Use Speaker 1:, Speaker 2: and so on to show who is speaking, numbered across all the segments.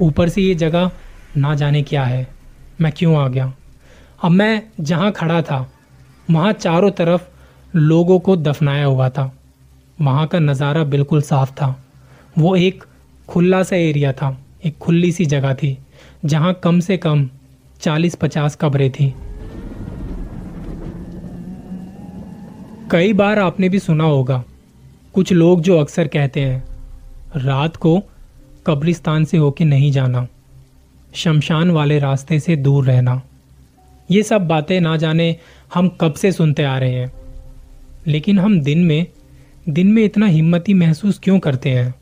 Speaker 1: ऊपर से ये जगह ना जाने क्या है? मैं क्यों आ गया? अब मैं जहाँ खड़ा था, वहाँ चारों तरफ़ लोगों को दफनाया हुआ था। वहाँ का नज़ारा बिल्कुल साफ़ था। वो एक खुला सा एरिया था, एक खुली सी जगह थी, जहाँ कम से कम चालीस पचास कब्रें थी। कई बार आपने भी सुना होगा, कुछ लोग जो अक्सर कहते हैं, रात को कब्रिस्तान से होके नहीं जाना, शमशान वाले रास्ते से दूर रहना। ये सब बातें ना जाने हम कब से सुनते आ रहे हैं। लेकिन हम दिन में दिन में इतना हिम्मती महसूस क्यों करते हैं?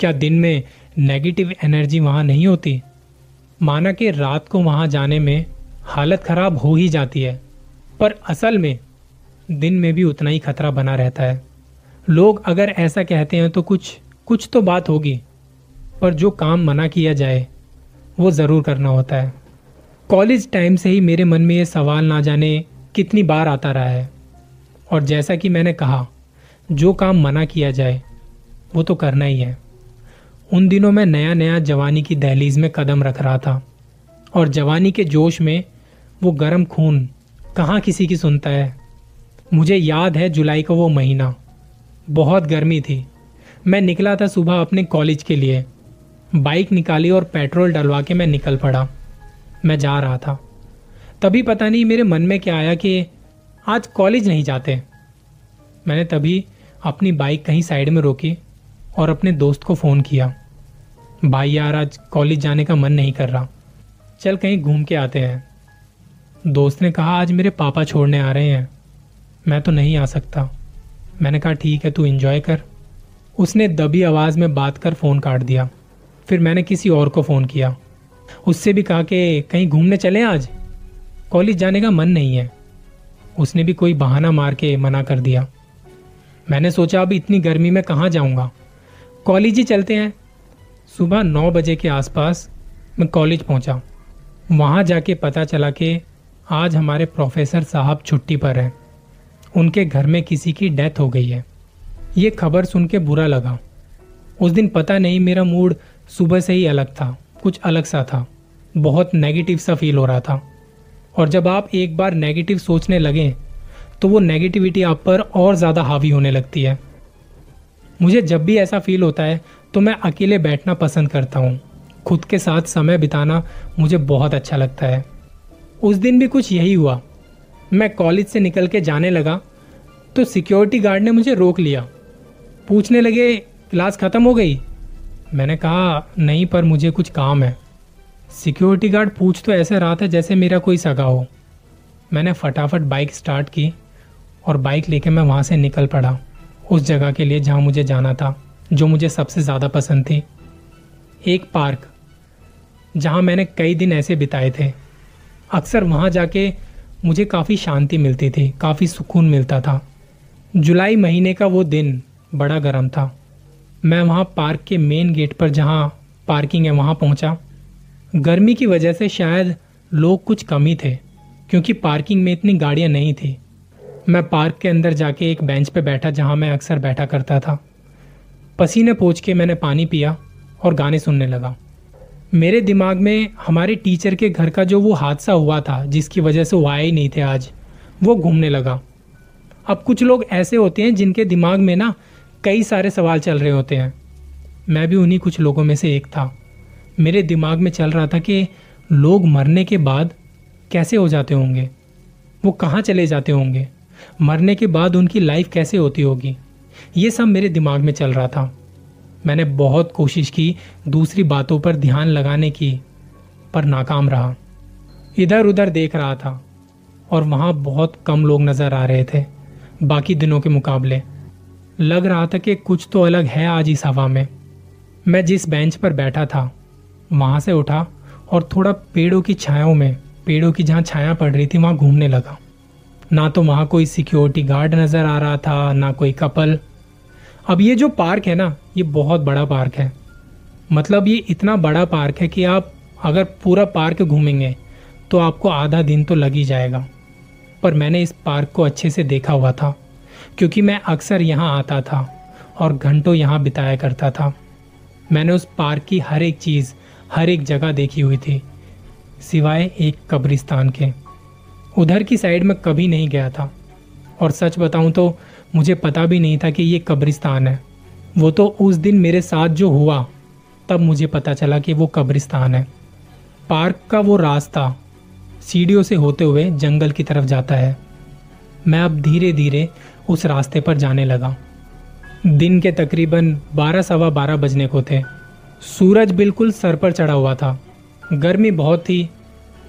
Speaker 1: क्या दिन में नेगेटिव एनर्जी वहाँ नहीं होती? माना कि रात को वहाँ जाने में हालत खराब हो ही जाती है। पर असल में, दिन में भी उतना ही खतरा बना रहता है। लोग अगर ऐसा कहते हैं तो कुछ कुछ तो बात होगी। पर जो काम मना किया जाए, वो ज़रूर करना होता है। कॉलेज टाइम से ही मेरे मन में ये सवाल ना जाने कितनी बार आता रहा है। और जैसा कि मैंने कहा, जो काम मना किया जाए, वो तो करना ही है। उन दिनों मैं नया नया जवानी की दहलीज में कदम रख रहा था। और जवानी के जोश में वो गर्म खून कहाँ किसी की सुनता है? मुझे याद है जुलाई का वो महीना। बहुत गर्मी थी। मैं निकला था सुबह अपने कॉलेज के लिए। बाइक निकाली और पेट्रोल डलवा के मैं निकल पड़ा। मैं जा रहा था। तभी पता नहीं मेरे मन में क्या आया कि आज कॉलेज नहीं जाते। मैंने तभी अपनी बाइक कहीं साइड में रोकी और अपने दोस्त को फ़ोन किया। भाई यार, आज कॉलेज जाने का मन नहीं कर रहा। चल कहीं घूम के आते हैं। दोस्त ने कहा, आज मेरे पापा छोड़ने आ रहे हैं। मैं तो नहीं आ सकता। मैंने कहा, ठीक है, तू इन्जॉय कर। उसने दबी आवाज़ में बात कर फ़ोन काट दिया। फिर मैंने किसी और को फ़ोन किया। उससे भी कहा कि, कहीं घूमने चलें आज? कॉलेज जाने का मन नहीं है। उसने भी कोई बहाना मार के मना कर दिया। मैंने सोचा, अब इतनी गर्मी में कहाँ जाऊँगा? कॉलेज ही चलते हैं। सुबह नौ बजे के आसपास मैं कॉलेज पहुँचा। वहाँ जाके पता चला कि आज हमारे प्रोफेसर साहब छुट्टी पर हैं। उनके घर में किसी की डेथ हो गई है। ये खबर सुन के बुरा लगा। उस दिन पता नहीं मेरा मूड सुबह से ही अलग था, कुछ अलग सा था। बहुत नेगेटिव सा फील हो रहा था। और जब आप एक बार नेगेटिव सोचने लगें तो वो नेगेटिविटी आप पर और ज़्यादा हावी होने लगती है। मुझे जब भी ऐसा फील होता है तो मैं अकेले बैठना पसंद करता हूँ। खुद के साथ समय बिताना मुझे बहुत अच्छा लगता है। उस दिन भी कुछ यही हुआ। मैं कॉलेज से निकल के जाने लगा तो सिक्योरिटी गार्ड ने मुझे रोक लिया। पूछने लगे, क्लास ख़त्म हो गई? मैंने कहा, नहीं, पर मुझे कुछ काम है। सिक्योरिटी गार्ड पूछ तो ऐसे रहा था जैसे मेरा कोई सगा हो। मैंने फटाफट बाइक स्टार्ट की और बाइक लेके मैं वहाँ से निकल पड़ा, उस जगह के लिए जहाँ मुझे जाना था, जो मुझे सबसे ज़्यादा पसंद थी। एक पार्क, जहाँ मैंने कई दिन ऐसे बिताए थे। अक्सर वहाँ जाके मुझे काफ़ी शांति मिलती थी, काफ़ी सुकून मिलता था। जुलाई महीने का वो दिन बड़ा गर्म था। मैं वहाँ पार्क के मेन गेट पर जहाँ पार्किंग है वहाँ पहुँचा। गर्मी की वजह से शायद लोग कुछ कम ही थे, क्योंकि पार्किंग में इतनी गाड़ियाँ नहीं थी। मैं पार्क के अंदर जाके एक बेंच पे बैठा जहाँ मैं अक्सर बैठा करता था। पसीने पोछ के मैंने पानी पिया और गाने सुनने लगा। मेरे दिमाग में हमारे टीचर के घर का जो वो हादसा हुआ था, जिसकी वजह से वो आए ही नहीं थे आज, वो घूमने लगा। अब कुछ लोग ऐसे होते हैं जिनके दिमाग में ना कई सारे सवाल चल रहे होते हैं। मैं भी उन्हीं कुछ लोगों में से एक था। मेरे दिमाग में चल रहा था कि लोग मरने के बाद कैसे हो जाते होंगे? वो कहाँ चले जाते होंगे? मरने के बाद उनकी लाइफ कैसे होती होगी? ये सब मेरे दिमाग में चल रहा था। मैंने बहुत कोशिश की दूसरी बातों पर ध्यान लगाने की, पर नाकाम रहा। इधर उधर देख रहा था और वहाँ बहुत कम लोग नज़र आ रहे थे, बाकी दिनों के मुकाबले। लग रहा था कि कुछ तो अलग है आज इस हवा में। मैं जिस बेंच पर बैठा था, वहाँ से उठा और थोड़ा पेड़ों की छायाओं में, पेड़ों की जहाँ छाया पड़ रही थी, वहाँ घूमने लगा। ना तो वहाँ कोई सिक्योरिटी गार्ड नज़र आ रहा था, ना कोई कपल अब ये जो पार्क है ना, ये बहुत बड़ा पार्क है। मतलब ये इतना बड़ा पार्क है कि आप अगर पूरा पार्क घूमेंगे तो आपको आधा दिन तो लग ही जाएगा। पर मैंने इस पार्क को अच्छे से देखा हुआ था। क्योंकि मैं अक्सर यहाँ आता था और घंटों यहाँ बिताया करता था। मैंने उस पार्क की हर एक चीज़, हर एक जगह देखी हुई थी, सिवाय एक कब्रिस्तान के। उधर की साइड में कभी नहीं गया था। और सच बताऊँ तो मुझे पता भी नहीं था कि ये कब्रिस्तान है। वो तो उस दिन मेरे साथ जो हुआ, तब मुझे पता चला कि वो कब्रिस्तान है। पार्क का वो रास्ता सीढ़ियों से होते हुए जंगल की तरफ़ जाता है। मैं अब धीरे धीरे उस रास्ते पर जाने लगा। दिन के तकरीबन बारह सवा बारह बजने को थे। सूरज बिल्कुल सर पर चढ़ा हुआ था। गर्मी बहुत थी।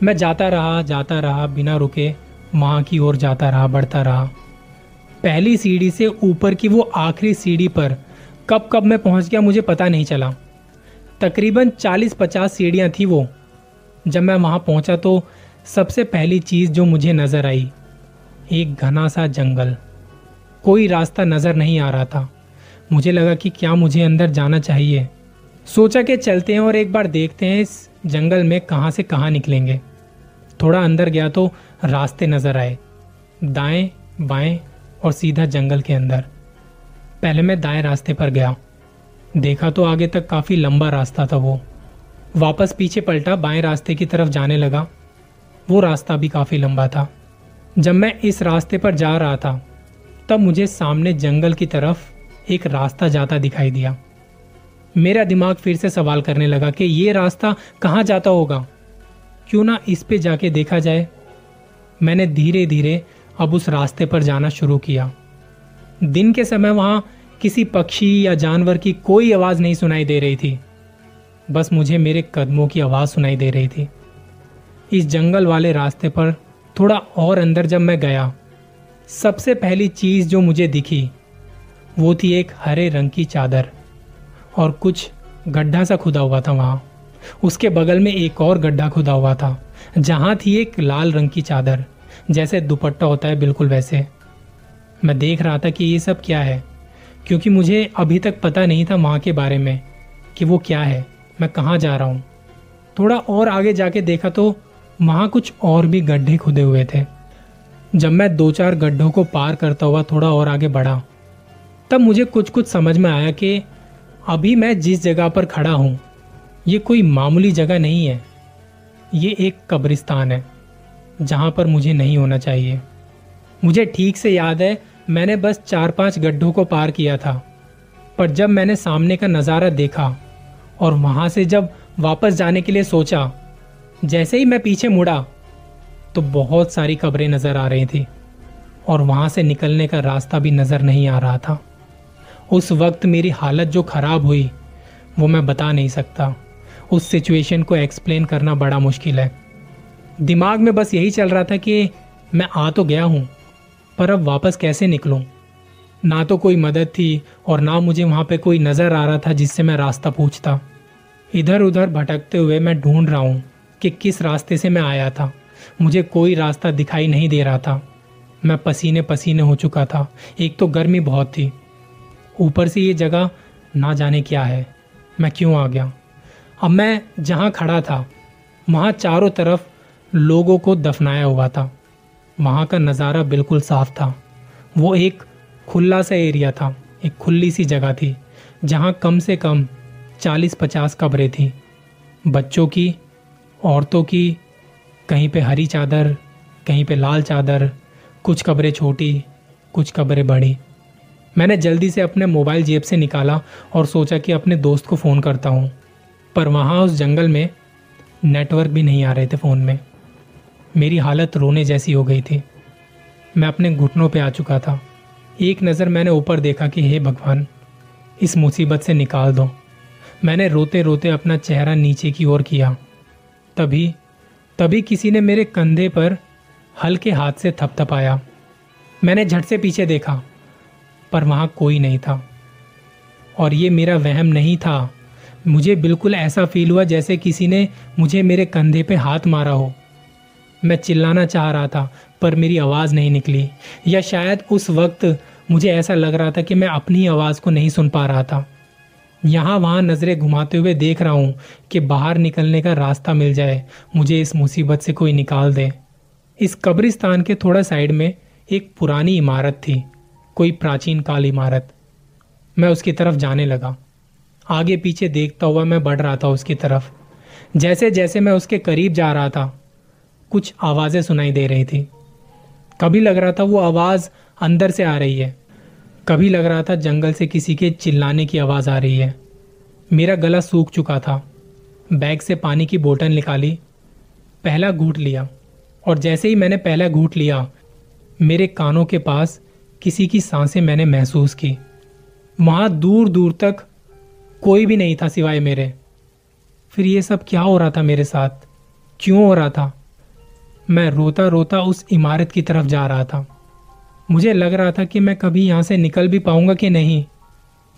Speaker 1: मैं जाता रहा जाता रहा, बिना रुके वहाँ की ओर जाता रहा, बढ़ता रहा। पहली सीढ़ी से ऊपर की वो आखिरी सीढ़ी पर कब कब मैं पहुँच गया मुझे पता नहीं चला। तकरीबन 40-50 सीढ़ियाँ थी वो। जब मैं वहाँ पहुँचा तो सबसे पहली चीज़ जो मुझे नज़र आई, एक घना सा जंगल। कोई रास्ता नज़र नहीं आ रहा था। मुझे लगा कि क्या मुझे अंदर जाना चाहिए। सोचा कि चलते हैं और एक बार देखते हैं इस जंगल में कहाँ से कहाँ निकलेंगे। थोड़ा अंदर गया तो रास्ते नज़र आए। दाएँ, बाएँ और सीधा जंगल के अंदर। पहले मैं दाएँ रास्ते पर गया। देखा तो आगे तक काफ़ी लंबा रास्ता था वो। वापस पीछे पलटा, बाएँ रास्ते की तरफ़ जाने लगा। वो रास्ता भी काफ़ी लंबा था। जब मैं इस रास्ते पर जा रहा था तब मुझे सामने जंगल की तरफ़ एक रास्ता जाता दिखाई दिया। मेरा दिमाग फिर से सवाल करने लगा कि ये रास्ता कहाँ जाता होगा? क्यों ना इस पे जाके देखा जाए? मैंने धीरे धीरे अब उस रास्ते पर जाना शुरू किया। दिन के समय वहाँ किसी पक्षी या जानवर की कोई आवाज़ नहीं सुनाई दे रही थी। बस मुझे मेरे कदमों की आवाज़ सुनाई दे रही थी। इस जंगल वाले रास्ते पर थोड़ा और अंदर जब मैं गया सबसे पहली चीज़ जो मुझे दिखी, वो थी एक हरे रंग की चादर और कुछ गड्ढा सा खुदा हुआ था वहाँ। उसके बगल में एक और गड्ढा खुदा हुआ था, जहाँ थी एक लाल रंग की चादर, जैसे दुपट्टा होता है बिल्कुल वैसे। मैं देख रहा था कि ये सब क्या है, क्योंकि मुझे अभी तक पता नहीं था वहाँ के बारे में कि वो क्या है। मैं कहाँ जा रहा हूँ? थोड़ा और आगे जाके देखा तो वहाँ कुछ और भी गड्ढे खुदे हुए थे। जब मैं दो चार गड्ढों को पार करता हुआ थोड़ा और आगे बढ़ा, तब मुझे कुछ कुछ समझ में आया कि अभी मैं जिस जगह पर खड़ा हूँ, ये कोई मामूली जगह नहीं है। ये एक कब्रिस्तान है, जहाँ पर मुझे नहीं होना चाहिए। मुझे ठीक से याद है, मैंने बस चार पाँच गड्ढों को पार किया था, पर जब मैंने सामने का नज़ारा देखा और वहाँ से जब वापस जाने के लिए सोचा, जैसे ही मैं पीछे मुड़ा तो बहुत सारी कब्रें नज़र आ रही थी, और वहाँ से निकलने का रास्ता भी नज़र नहीं आ रहा था। उस वक्त मेरी हालत जो खराब हुई, वो मैं बता नहीं सकता। उस सिचुएशन को एक्सप्लेन करना बड़ा मुश्किल है। दिमाग में बस यही चल रहा था कि मैं आ तो गया हूँ, पर अब वापस कैसे निकलूं? ना तो कोई मदद थी, और ना मुझे वहाँ पे कोई नज़र आ रहा था जिससे मैं रास्ता पूछता। इधर उधर भटकते हुए मैं ढूंढ रहा हूँ कि किस रास्ते से मैं आया था। मुझे कोई रास्ता दिखाई नहीं दे रहा था। मैं पसीने पसीने हो चुका था। एक तो गर्मी बहुत थी। ऊपर से ये जगह ना जाने क्या है। मैं क्यों आ गया? अब मैं जहाँ खड़ा था, वहाँ चारों तरफ़ लोगों को दफनाया हुआ था। वहाँ का नज़ारा बिल्कुल साफ़ था। वो एक खुला सा एरिया था। एक खुली सी जगह थी, जहाँ कम से कम चालीस पचास कब्रें थी। बच्चों की, औरतों की कहीं पे हरी चादर, कहीं पे लाल चादर, कुछ कब्रें छोटी, कुछ कब्रें बड़ी। मैंने जल्दी से अपने मोबाइल जेब से निकाला और सोचा कि अपने दोस्त को फ़ोन करता हूँ, पर वहाँ उस जंगल में नेटवर्क भी नहीं आ रहे थे फ़ोन में। मेरी हालत रोने जैसी हो गई थी। मैं अपने घुटनों पे आ चुका था। एक नज़र मैंने ऊपर देखा कि, हे भगवान, इस मुसीबत से निकाल दो। मैंने रोते रोते अपना चेहरा नीचे की ओर किया। तभी तभी किसी ने मेरे कंधे पर हल्के हाथ से थपथपाया। मैंने झट से पीछे देखा, पर वहाँ कोई नहीं था। और ये मेरा वहम नहीं था। मुझे बिल्कुल ऐसा फील हुआ जैसे किसी ने मुझे मेरे कंधे पे हाथ मारा हो। मैं चिल्लाना चाह रहा था, पर मेरी आवाज़ नहीं निकली। या शायद उस वक्त मुझे ऐसा लग रहा था कि मैं अपनी आवाज़ को नहीं सुन पा रहा था। यहाँ वहाँ नज़रें घुमाते हुए देख रहा हूँ कि बाहर निकलने का रास्ता मिल जाए। मुझे इस मुसीबत से कोई निकाल दे। इस कब्रिस्तान के थोड़ा साइड में एक पुरानी इमारत थी, कोई प्राचीन काल इमारत। मैं उसकी तरफ़ जाने लगा। आगे पीछे देखता हुआ मैं बढ़ रहा था उसकी तरफ़। जैसे जैसे मैं उसके करीब जा रहा था, कुछ आवाज़ें सुनाई दे रही थी। कभी लग रहा था वो आवाज़ अंदर से आ रही है। कभी लग रहा था जंगल से किसी के चिल्लाने की आवाज़ आ रही है। मेरा गला सूख चुका था। बैग से पानी की बोतल निकाली, पहला घूट लिया। और जैसे ही मैंने पहला घूट लिया, मेरे कानों के पास किसी की साँसें मैंने महसूस की। वहाँ दूर दूर तक कोई भी नहीं था सिवाय मेरे। फिर ये सब क्या हो रहा था मेरे साथ? क्यों हो रहा था? मैं रोता रोता उस इमारत की तरफ़ जा रहा था। मुझे लग रहा था कि मैं कभी यहाँ से निकल भी पाऊँगा कि नहीं।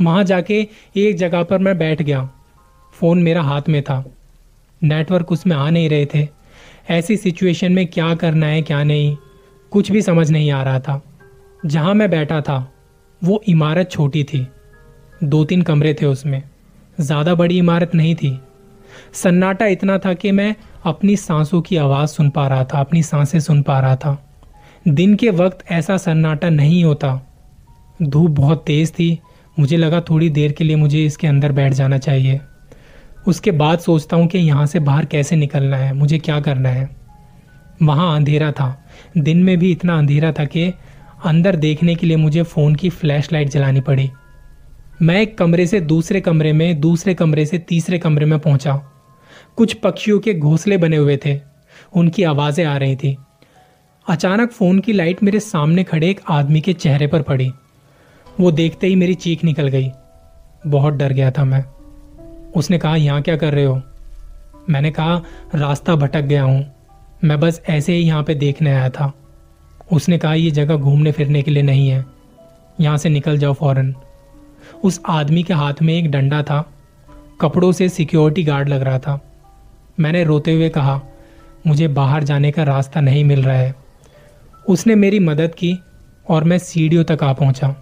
Speaker 1: वहाँ जाके एक जगह पर मैं बैठ गया। फ़ोन मेरा हाथ में था। नेटवर्क उसमें आ नहीं रहे थे। ऐसी सिचुएशन में क्या करना है, क्या नहीं, कुछ भी समझ नहीं आ रहा था। जहाँ मैं बैठा था, वो इमारत छोटी थी। दो तीन कमरे थे उसमें। ज़्यादा बड़ी इमारत नहीं थी। सन्नाटा इतना था कि मैं अपनी सांसों की आवाज़ सुन पा रहा था, अपनी साँसें सुन पा रहा था। दिन के वक्त ऐसा सन्नाटा नहीं होता। धूप बहुत तेज थी। मुझे लगा थोड़ी देर के लिए मुझे इसके अंदर बैठ जाना चाहिए। उसके बाद सोचता हूँ कि यहाँ से बाहर कैसे निकलना है, मुझे क्या करना है। वहाँ अंधेरा था। दिन में भी इतना अंधेरा था कि अंदर देखने के लिए मुझे फ़ोन की फ्लैश लाइट जलानी पड़ी। मैं एक कमरे से दूसरे कमरे में, दूसरे कमरे से तीसरे कमरे में पहुँचा। कुछ पक्षियों के घोंसले बने हुए थे। उनकी आवाज़ें आ रही थी। अचानक फ़ोन की लाइट मेरे सामने खड़े एक आदमी के चेहरे पर पड़ी। वो देखते ही मेरी चीख निकल गई। बहुत डर गया था मैं। उसने कहा, यहाँ क्या कर रहे हो? मैंने कहा, रास्ता भटक गया हूँ। मैं बस ऐसे ही यहाँ पे देखने आया था। उसने कहा यह जगह घूमने फिरने के लिए नहीं है। यहाँ से निकल जाओ फ़ौरन। उस आदमी के हाथ में एक डंडा था। कपड़ों से सिक्योरिटी गार्ड लग रहा था। मैंने रोते हुए कहा, मुझे बाहर जाने का रास्ता नहीं मिल रहा है। उसने मेरी मदद की और मैं सीढ़ियों तक आ पहुँचा,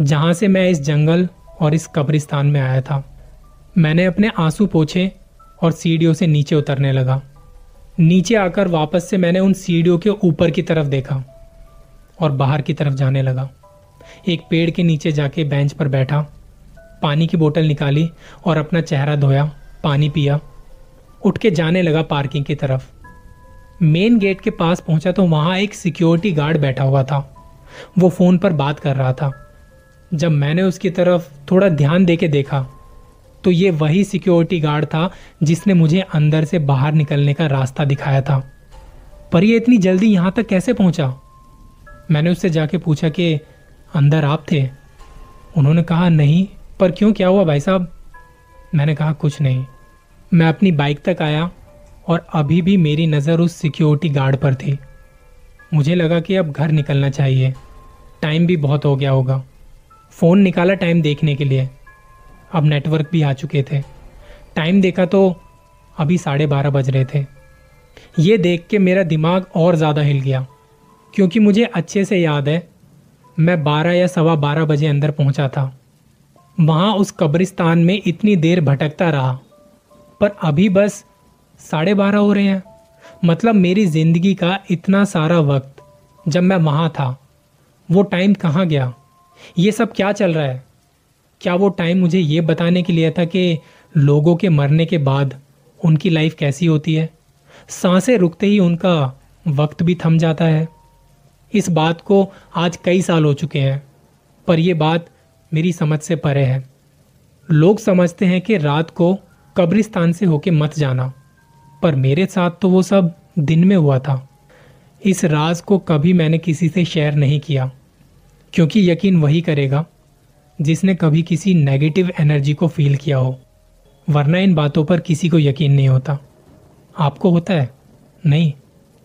Speaker 1: जहाँ से मैं इस जंगल और इस कब्रिस्तान में आया था। मैंने अपने आँसू पोछे और सीढ़ियों से नीचे उतरने लगा। नीचे आकर वापस से मैंने उन सीढ़ियों के ऊपर की तरफ़ देखा और बाहर की तरफ़ जाने लगा। एक पेड़ के नीचे जाके बेंच पर बैठा, पानी की बोतल निकाली और अपना चेहरा धोया, पानी पिया। उठ के जाने लगा पार्किंग की तरफ़। मेन गेट के पास पहुँचा तो वहाँ एक सिक्योरिटी गार्ड बैठा हुआ था। वो फ़ोन पर बात कर रहा था। जब मैंने उसकी तरफ़ थोड़ा ध्यान दे के देखा तो ये वही सिक्योरिटी गार्ड था जिसने मुझे अंदर से बाहर निकलने का रास्ता दिखाया था। पर ये इतनी जल्दी यहाँ तक कैसे पहुँचा? मैंने उससे जाके पूछा कि, अंदर आप थे? उन्होंने कहा, नहीं, पर क्यों, क्या हुआ भाई साहब? मैंने कहा, कुछ नहीं। मैं अपनी बाइक तक आया और अभी भी मेरी नज़र उस सिक्योरिटी गार्ड पर थी। मुझे लगा कि अब घर निकलना चाहिए। टाइम भी बहुत हो गया होगा। फ़ोन निकाला टाइम देखने के लिए। अब नेटवर्क भी आ चुके थे। टाइम देखा तो अभी साढ़े बारह बज रहे थे। ये देख के मेरा दिमाग और ज़्यादा हिल गया, क्योंकि मुझे अच्छे से याद है, मैं बारह या सवा बारह बजे अंदर पहुँचा था। वहाँ उस कब्रिस्तान में इतनी देर भटकता रहा। पर अभी बस साढ़े बारह हो रहे हैं। मतलब मेरी ज़िंदगी का इतना सारा वक्त जब मैं वहाँ था, वो टाइम कहाँ गया? ये सब क्या चल रहा है? क्या वो टाइम मुझे ये बताने के लिए था कि लोगों के मरने के बाद उनकी लाइफ कैसी होती है? साँसें रुकते ही उनका वक्त भी थम जाता है। इस बात को आज कई साल हो चुके हैं, पर यह बात मेरी समझ से परे है। लोग समझते हैं कि रात को कब्रिस्तान से होके मत जाना। पर मेरे साथ तो वो सब दिन में हुआ था। इस राज को कभी मैंने किसी से शेयर नहीं किया, क्योंकि यकीन वही करेगा जिसने कभी किसी नेगेटिव एनर्जी को फील किया हो, वरना इन बातों पर किसी को यकीन नहीं होता। आपको होता है? नहीं।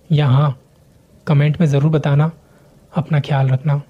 Speaker 1: या हाँ कमेंट में ज़रूर बताना, अपना ख्याल रखना।